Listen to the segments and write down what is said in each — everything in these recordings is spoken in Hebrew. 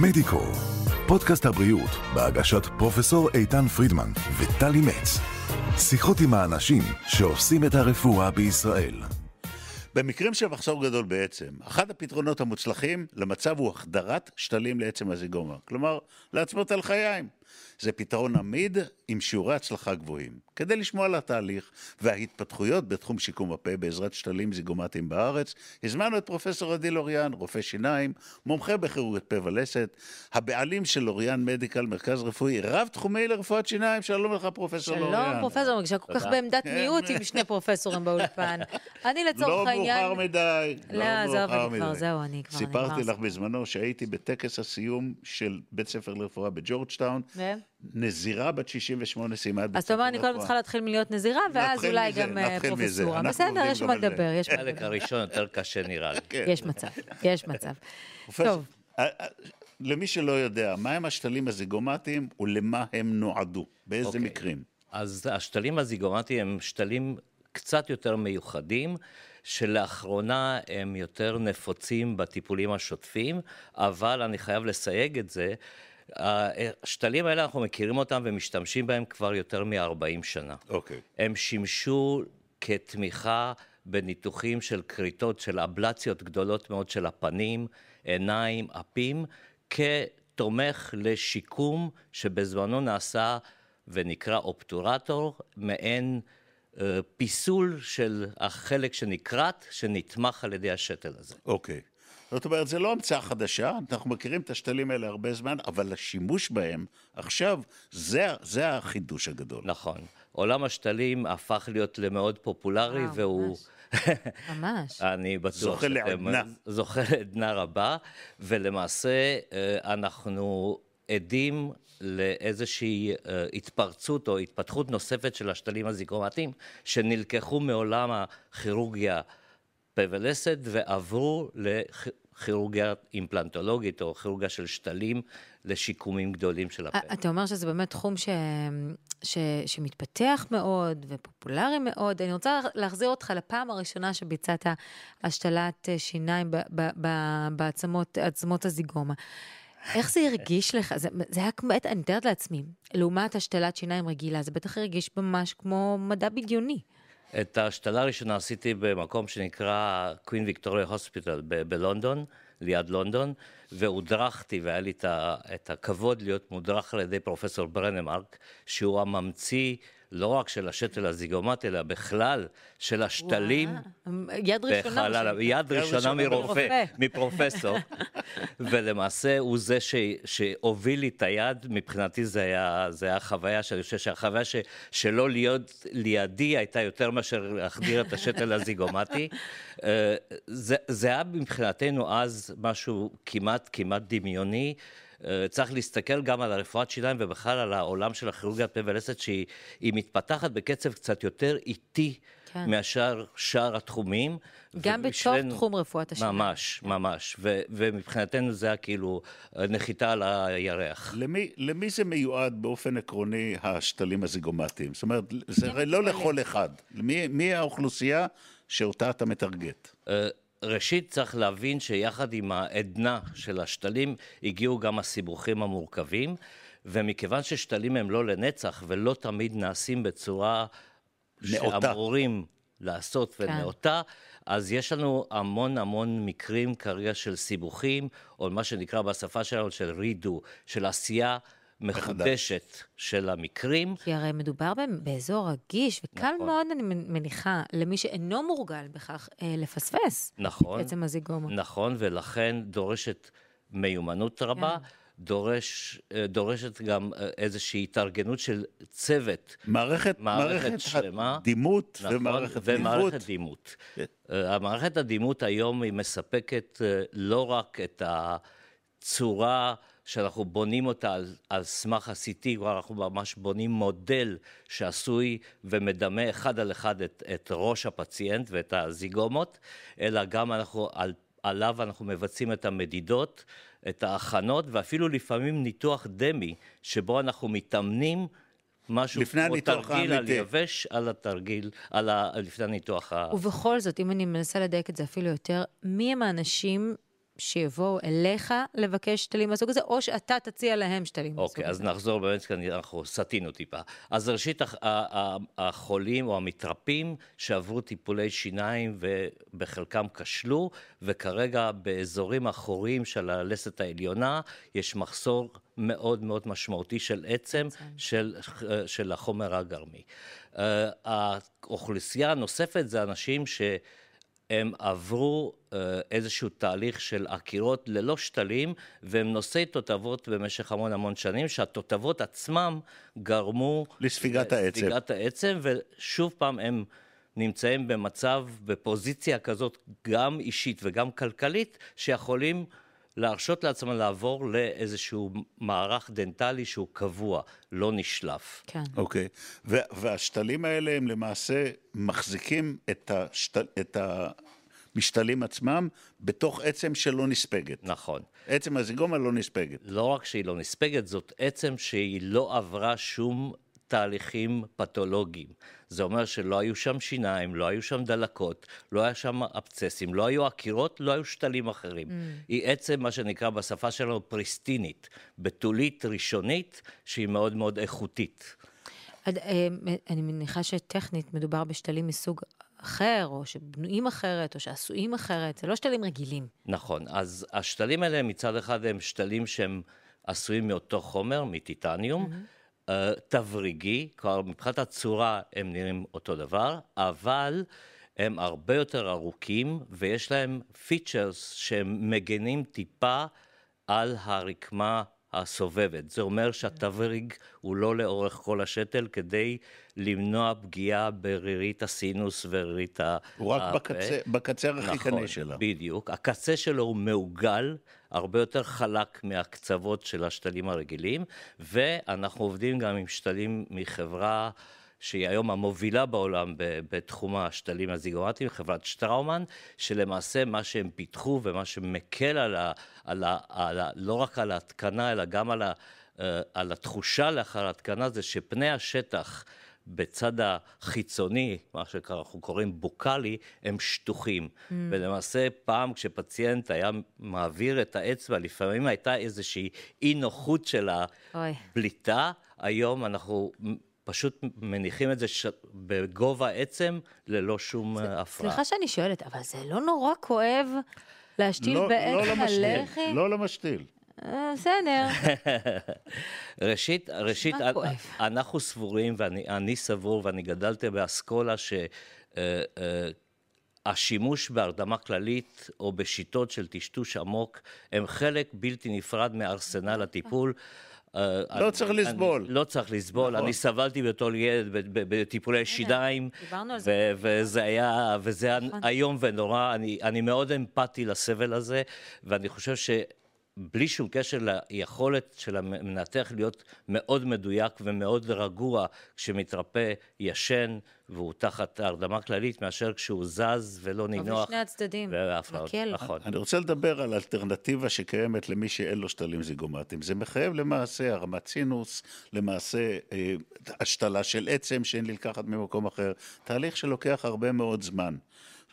מדיקו, פודקאסט הבריאות בהגשת פרופסור איתן פרידמן וטלי מצ. שיחות עם האנשים שעושים את הרפואה בישראל. במקרים של מחסור גדול בעצם, אחד הפתרונות המוצלחים למצב הוא החדרת שתלים לעצם הזיגומה, כלומר לעצמות לחיים. זה פתרון עמיד עם שיעורי הצלחה גבוהים. כדי לשמוע על התהליך וההתפתחויות בתחום שיקום הפה בעזרת שתלים זיגומטיים בארץ, הזמנו את פרופסור עדי לוריאן, רופא שיניים, מומחה בכירורגית פה ולסת, הבעלים של לוריאן מדיקל, מרכז רפואי רב תחומי לרפואת שיניים. שלום לך פרופסור שלום, לוריאן. שלום פרופסור, מרגישה כל כך בעמדת כן. מיעוט עם שני פרופסורים באולפן. אני לצורך לא העניין... מאוחר מדי. לא, עזוב, מאוחר אני כבר, מדי. זהו, אני כבר סיפרתי. לך בזמנו שהייתי בטקס הסיום של בית ספר לרפואה בג'ורג'טאון. ו? נזירה בת 68 סיימה את בית אז אתה אומר, אני קודם. צריכה להתחיל מלהיות נזירה, ואז אולי גם אה. פרופסורה. בסדר, יש מה. לדבר, יש מה החלק לדבר. הראשון יותר קשה נראה לי. כן. יש מצב, יש מצב. טוב. אה, אה, למי שלא יודע, מהם השתלים הזיגומטיים ולמה הם נועדו? באיזה אוקיי. מקרים? אז השתלים הזיגומטיים הם שתלים קצת יותר מיוחדים, שלאחרונה הם יותר נפוצים בטיפולים השוטפים, אבל אני חייב לסייג את זה. השתלים האלה, אנחנו מכירים אותם ומשתמשים בהם כבר יותר מ-40 שנה. אוקיי. הם שימשו כתמיכה בניתוחים של כריתות, של אבלציות גדולות מאוד של הפנים, עיניים, אפים, כתומך לשיקום שבזמנו נעשה ונקרא אופטורטור, מעין אה, פיסול של החלק שנכרת, שנתמך על ידי השתל הזה. אוקיי. זאת אומרת, זה לא המצאה חדשה, אנחנו מכירים את השתלים האלה הרבה זמן, אבל השימוש בהם עכשיו, זה, זה החידוש הגדול. נכון. עולם השתלים הפך להיות למאוד פופולרי, וואו, והוא... ממש. ממש. אני בטוח זוכה לעדנה. זוכה לעדנה רבה, ולמעשה אה, אנחנו עדים לאיזושהי אה, התפרצות או התפתחות נוספת של השתלים הזיגומטיים, שנלקחו מעולם הכירורגיה פה ולסת ועברו לכירורגיה אימפלנטולוגית או כירורגיה של שתלים לשיקומים גדולים של הפה. אתה אומר שזה באמת תחום ש... ש... שמתפתח מאוד ופופולרי מאוד. אני רוצה להחזיר אותך לפעם הראשונה שביצעת השתלת שיניים ב... ב... ב... בעצמות עצמות הזיגומה. איך זה הרגיש לך? זה, זה היה כמו, אני מתארת לעצמי, לעומת השתלת שיניים רגילה, זה בטח הרגיש ממש כמו מדע בדיוני. את ההשתלה הראשונה עשיתי במקום שנקרא קווין ויקטוריה הוספיטל בלונדון, ליד לונדון, והודרכתי, והיה לי את, ה- את הכבוד להיות מודרך על ידי פרופסור ברנמרק, שהוא הממציא לא רק של השתל הזיגומט, אלא בכלל של השתלים. וואו, יד ראשונה. בחלל. יד ראשונה ראשונה מרופא, מרופא. מפרופסור, ולמעשה הוא זה ש, שהוביל לי את היד, מבחינתי זה היה, זה היה חוויה, שאני חושב שהחוויה ש, שלא להיות לידי הייתה יותר מאשר להחדיר את השתל הזיגומטי. אה, זה, זה היה מבחינתנו אז משהו כמעט כמעט דמיוני. אה, צריך להסתכל גם על הרפואת שיניים ובכלל על העולם של הכירורגיה פה ולסת שהיא היא מתפתחת בקצב קצת יותר איטי כן. מאשר שאר התחומים. גם בתוך ובשבילנו- תחום רפואת השיניים. ממש, ממש. ו- ומבחינתנו זה היה כאילו אה, נחיתה על הירח. למי, למי זה מיועד באופן עקרוני, השתלים הזיגומטיים? זאת אומרת, זה הרי לא לכל אחד. מי, מי האוכלוסייה שאותה אתה מטרגט? ראשית צריך להבין שיחד עם העדנה של השתלים הגיעו גם הסיבוכים המורכבים, ומכיוון ששתלים הם לא לנצח ולא תמיד נעשים בצורה נאותה. שאמורים לעשות כן. ונאותה, אז יש לנו המון המון מקרים כרגע של סיבוכים, או מה שנקרא בשפה שלנו של רידו, של עשייה מחודשת של המקרים. כי הרי מדובר באזור רגיש, וקל נכון. מאוד, אני מניחה, למי שאינו מורגל בכך, אה, לפספס נכון. עצם הזיגומה. נכון, ולכן דורשת מיומנות רבה, כן. דורש, אה, דורשת גם אה, איזושהי התארגנות של צוות. מערכת, מערכת מערכת שלמה. דימות נכון, ומערכת ומערכת ניווט. דימות. כן. אה, המערכת הדימות היום היא מספקת לא רק את הצורה שאנחנו בונים אותה על, על סמך ה-CT, כבר אנחנו ממש בונים מודל שעשוי ומדמה אחד על אחד את, את ראש הפציינט ואת הזיגומות, אלא גם אנחנו, על, עליו אנחנו מבצעים את המדידות, את ההכנות, ואפילו לפעמים ניתוח דמי, שבו אנחנו מתאמנים משהו לפני כמו תרגיל על. יבש, על התרגיל, על ה... לפני הניתוח ה... ובכל זאת, אם אני מנסה לדייק את זה אפילו יותר, מי הם האנשים שיבואו אליך לבקש שתלים מהסוג הזה, או שאתה תציע להם שתלים מהסוג אוקיי, הזה? אז נחזור באמת, כי אנחנו סטינו טיפה. אז ראשית, החולים או המתרפים שעברו טיפולי שיניים ובחלקם כשלו, וכרגע באזורים אחוריים של הלסת העליונה יש מחסור מאוד מאוד משמעותי של עצם של, של החומר הגרמי. אה, האוכלוסייה הנוספת זה אנשים ש... הם עברו אה, איזשהו תהליך של עקירות ללא שתלים, והם נושאי תותבות במשך המון המון שנים, שהתותבות עצמם גרמו... לספיגת העצם. לספיגת העצם, ושוב פעם הם נמצאים במצב, בפוזיציה כזאת, גם אישית וגם כלכלית, שיכולים להרשות לעצמם לעבור לאיזשהו מערך דנטלי שהוא קבוע, לא נשלף. כן. אוקיי. ו- והשתלים האלה הם למעשה מחזיקים את, השת... את המשתלים עצמם בתוך עצם שלא נספגת. נכון. עצם הזיגומה לא נספגת. לא רק שהיא לא נספגת, זאת עצם שהיא לא עברה שום תהליכים פתולוגיים. זה אומר שלא היו שם שיניים, לא היו שם דלקות, לא היה שם אבצסים, לא היו עקירות, לא היו שתלים אחרים. Mm. היא עצם, מה שנקרא בשפה שלנו פריסטינית, בתולית ראשונית, שהיא מאוד מאוד איכותית. עד, אה, אני מניחה שטכנית מדובר בשתלים מסוג אחר, או שבנויים אחרת, או שעשויים אחרת, זה לא שתלים רגילים. נכון, אז השתלים האלה מצד אחד הם שתלים שהם עשויים מאותו חומר, מטיטניום, mm-hmm. Uh, תבריגי, כלומר מבחינת הצורה הם נראים אותו דבר, אבל הם הרבה יותר ארוכים ויש להם features שהם מגנים טיפה על הרקמה הסובבת. זה אומר שהתבריג הוא לא לאורך כל השתל כדי למנוע פגיעה ברירית הסינוס ורירית ה... הוא רק הפה. בקצה, בקצה הרחיקני נכון, שלה. בדיוק. הקצה שלו הוא מעוגל, הרבה יותר חלק מהקצוות של השתלים הרגילים, ואנחנו עובדים גם עם שתלים מחברה שהיא היום המובילה בעולם בתחום השתלים הזיגומטיים, חברת שטראומן, שלמעשה מה שהם פיתחו ומה שמקל על ה, על ה, על ה, לא רק על ההתקנה, אלא גם על, ה, אה, על התחושה לאחר ההתקנה, זה שפני השטח בצד החיצוני, מה שאנחנו קוראים בוקאלי, הם שטוחים. Mm. ולמעשה, פעם כשפציינט היה מעביר את האצבע, לפעמים הייתה איזושהי אי נוחות של. הבליטה, היום אנחנו פשוט מניחים את זה ש... בגובה עצם, ללא שום אה, הפרעה. סליחה שאני שואלת, אבל זה לא נורא כואב להשתיל לא, לא בעץ למשתיל, הלחי? לא למשתיל. אה, בסדר. ראשית, ראשית. אנחנו סבורים, ואני אני סבור, ואני גדלתי באסכולה, שהשימוש בהרדמה כללית או בשיטות של טשטוש עמוק הם חלק בלתי נפרד מארסנל הטיפול. אה, לא צריך לסבול. לא צריך לסבול. נכון. אני סבלתי בתור ילד בטיפולי שיניים. וזה היה, וזה היה נכון. איום ונורא. אני, אני מאוד אמפתי לסבל הזה, ואני חושב ש... בלי שום קשר ליכולת של המנתח להיות מאוד מדויק ומאוד רגוע כשמתרפא ישן והוא תחת הרדמה כללית, מאשר כשהוא זז ולא טוב נינוח. לשני הצדדים. והפרעות. מקל. נכון. אני רוצה לדבר על אלטרנטיבה שקיימת למי שאין לו שתלים זיגומטיים. זה מחייב למעשה הרמת סינוס, למעשה אה, השתלה של עצם שאין נלקחת ממקום אחר, תהליך שלוקח הרבה מאוד זמן.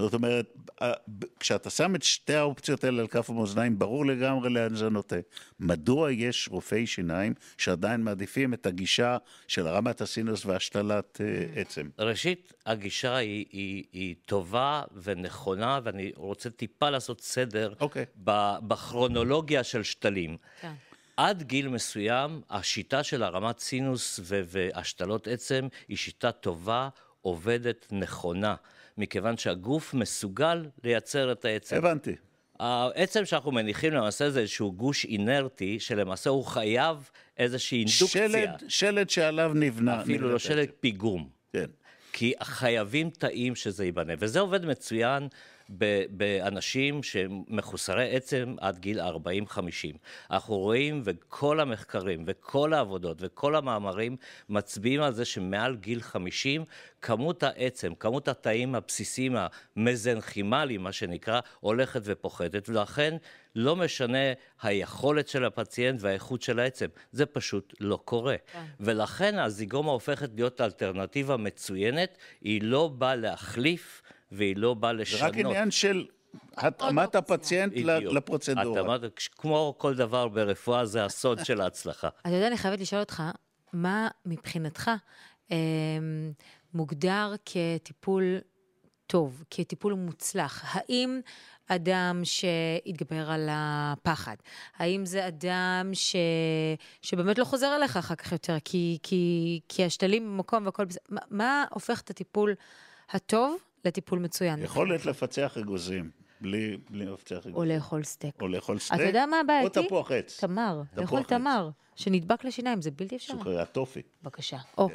זאת אומרת, אה, כשאתה שם את שתי האופציות האלה על כף המאזניים, ברור לגמרי לאן זה נוטה. מדוע יש רופאי שיניים שעדיין מעדיפים את הגישה של הרמת הסינוס והשתלת אה, עצם? ראשית, הגישה היא, היא, היא טובה ונכונה, ואני רוצה טיפה לעשות סדר אוקיי. ב- בכרונולוגיה של שתלים. כן. עד גיל מסוים, השיטה של הרמת סינוס והשתלות עצם היא שיטה טובה, עובדת, נכונה, מכיוון שהגוף מסוגל לייצר את העצם. הבנתי. העצם שאנחנו מניחים למעשה זה איזשהו גוש אינרטי, שלמעשה הוא חייב איזושהי אינדוקציה. שלד, שלד שעליו נבנה. אפילו לא שלד. פיגום. כן. כי חייבים תאים שזה ייבנה, וזה עובד מצוין באנשים שהם מחוסרי עצם עד גיל 40-50. אנחנו רואים, וכל המחקרים, וכל העבודות, וכל המאמרים מצביעים על זה שמעל גיל 50, כמות העצם, כמות התאים הבסיסיים, המזנכימליים, מה שנקרא, הולכת ופוחתת, ולכן לא משנה היכולת של הפציינט והאיכות של העצם, זה פשוט לא קורה. כן. ולכן הזיגומה הופכת להיות אלטרנטיבה מצוינת, היא לא באה להחליף והיא לא באה זה לשנות. רק עניין של התאמת הפציינט ל- בדיוק. לפרוצדורה. התאמת- כמו כל דבר ברפואה, זה הסוד של ההצלחה. אתה יודע, אני חייבת לשאול אותך, מה מבחינתך אה, מוגדר כטיפול טוב, כטיפול מוצלח? האם אדם שהתגבר על הפחד, האם זה אדם ש... שבאמת לא חוזר אליך אחר כך יותר, כי, כי, כי השתלים במקום והכל בסדר, מה, מה הופך את הטיפול הטוב לטיפול מצוין? יכולת לפצח אגוזים, בלי בלי לפצח או אגוזים. לאכול סטייק. או לאכול סטייק. אתה יודע מה הבעייתי? או תפוח עץ. תמר, תפוח לאכול עץ. תמר, שנדבק לשיניים, זה בלתי אפשרי. סוכריית טופי. בבקשה. או,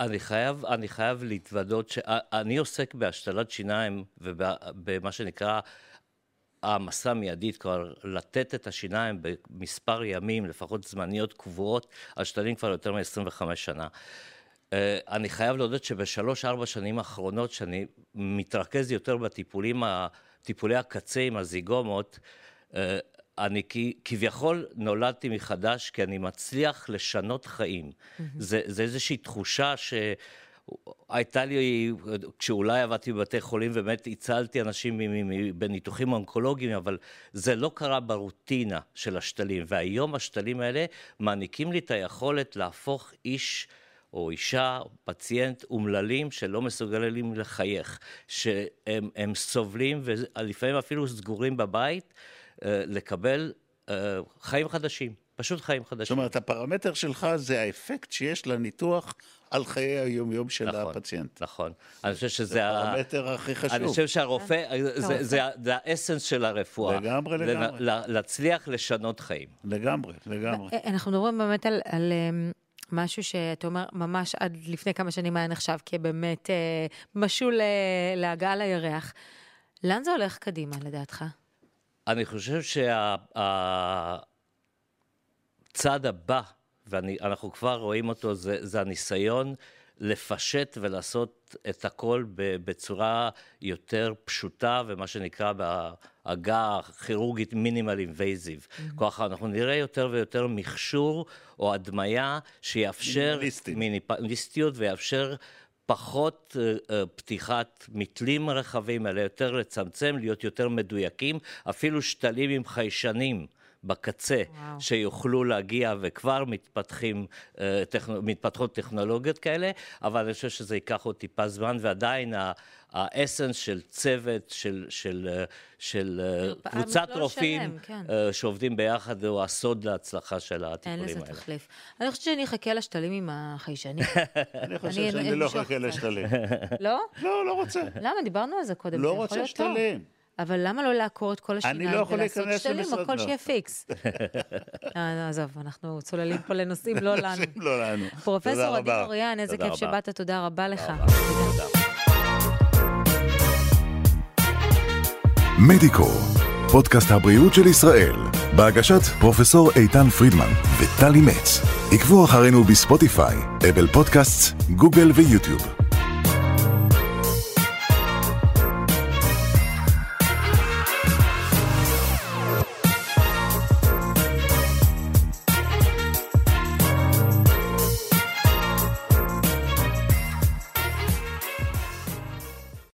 אני חייב, אני חייב להתוודות שאני עוסק בהשתלת שיניים ובמה שנקרא העמסה מיידית, כבר לתת את השיניים במספר ימים, לפחות זמניות קבועות, השתלים כבר יותר מ-25 שנה. אה, אני חייב להודות שבשלוש-ארבע שנים האחרונות, שאני מתרכז יותר בטיפולים, טיפולי הקצה עם הזיגומות, אה, אני כביכול נולדתי מחדש, כי אני מצליח לשנות חיים. זה, זה איזושהי תחושה ש... הייתה לי, כשאולי עבדתי בבתי חולים, באמת הצלתי אנשים בניתוחים אונקולוגיים, אבל זה לא קרה ברוטינה של השתלים. והיום השתלים האלה מעניקים לי את היכולת להפוך איש או אישה, או פציינט אומללים שלא מסוגלים לחייך, שהם הם סובלים ולפעמים אפילו סגורים בבית, אה, לקבל אה, חיים חדשים, פשוט חיים זאת חדשים. אומרת, הפרמטר שלך זה האפקט שיש לניתוח על חיי היומיום של נכון, הפציינט. נכון. אני חושב שזה זה ה... הפרמטר הכי חשוב. אני חושב שהרופא, זה- זה ה- זה האסנס של הרפואה. לגמרי, לגמרי. לה- להצליח לשנות חיים. לגמרי, לגמרי. אה, אנחנו מדברים באמת על, על אמ, משהו שאתה אומר, ממש עד לפני כמה שנים היה נחשב כבאמת אה, משול אה, להגעה לירח. לאן זה הולך קדימה, לדעתך? אני חושב שהצעד הבא, ואנחנו כבר רואים אותו, זה, זה הניסיון לפשט ולעשות את הכל בצורה יותר פשוטה, ומה שנקרא בעגה הכירורגית מינימל אינבייזיב. ככה אנחנו נראה יותר ויותר מכשור או הדמיה שיאפשר... מינימליסטית. מינימליסטיות ויאפשר פחות אה, פתיחת מתלים רחבים, אלא יותר לצמצם, להיות יותר מדויקים, אפילו שתלים עם חיישנים. בקצה, וואו. שיוכלו להגיע וכבר מתפתחים, אה, טכנו, מתפתחות טכנולוגיות כאלה, אבל אני חושב שזה ייקח עוד טיפה זמן, ועדיין ה- האסנס של צוות, של, של, אה, של אה, קבוצת מכלול רופאים שלם, כן. שעובדים ביחד, הוא הסוד להצלחה של אין הטיפולים לזה האלה. תחליף. אני חושבת שאני אחכה לשתלים עם החיישנים. אני חושב אני שאני לא אחכה. לשתלים. לא? לא, לא רוצה. למה? דיברנו על זה קודם. לא רוצה. שתלים. אבל למה לא לעקור את כל השיניים לא ולעשות שתלים, הכל לא. שיהיה פיקס. אה, עזוב, אנחנו צוללים פה לנושאים לא לנו. לא לנו. פרופסור עדי. אוריאן, איזה כיף. שבאת, תודה רבה לך. מדיקו, פודקאסט הבריאות של ישראל, בהגשת פרופסור איתן פרידמן וטלי מצ. עקבו אחרינו בספוטיפיי, אפל פודקאסט, גוגל ויוטיוב.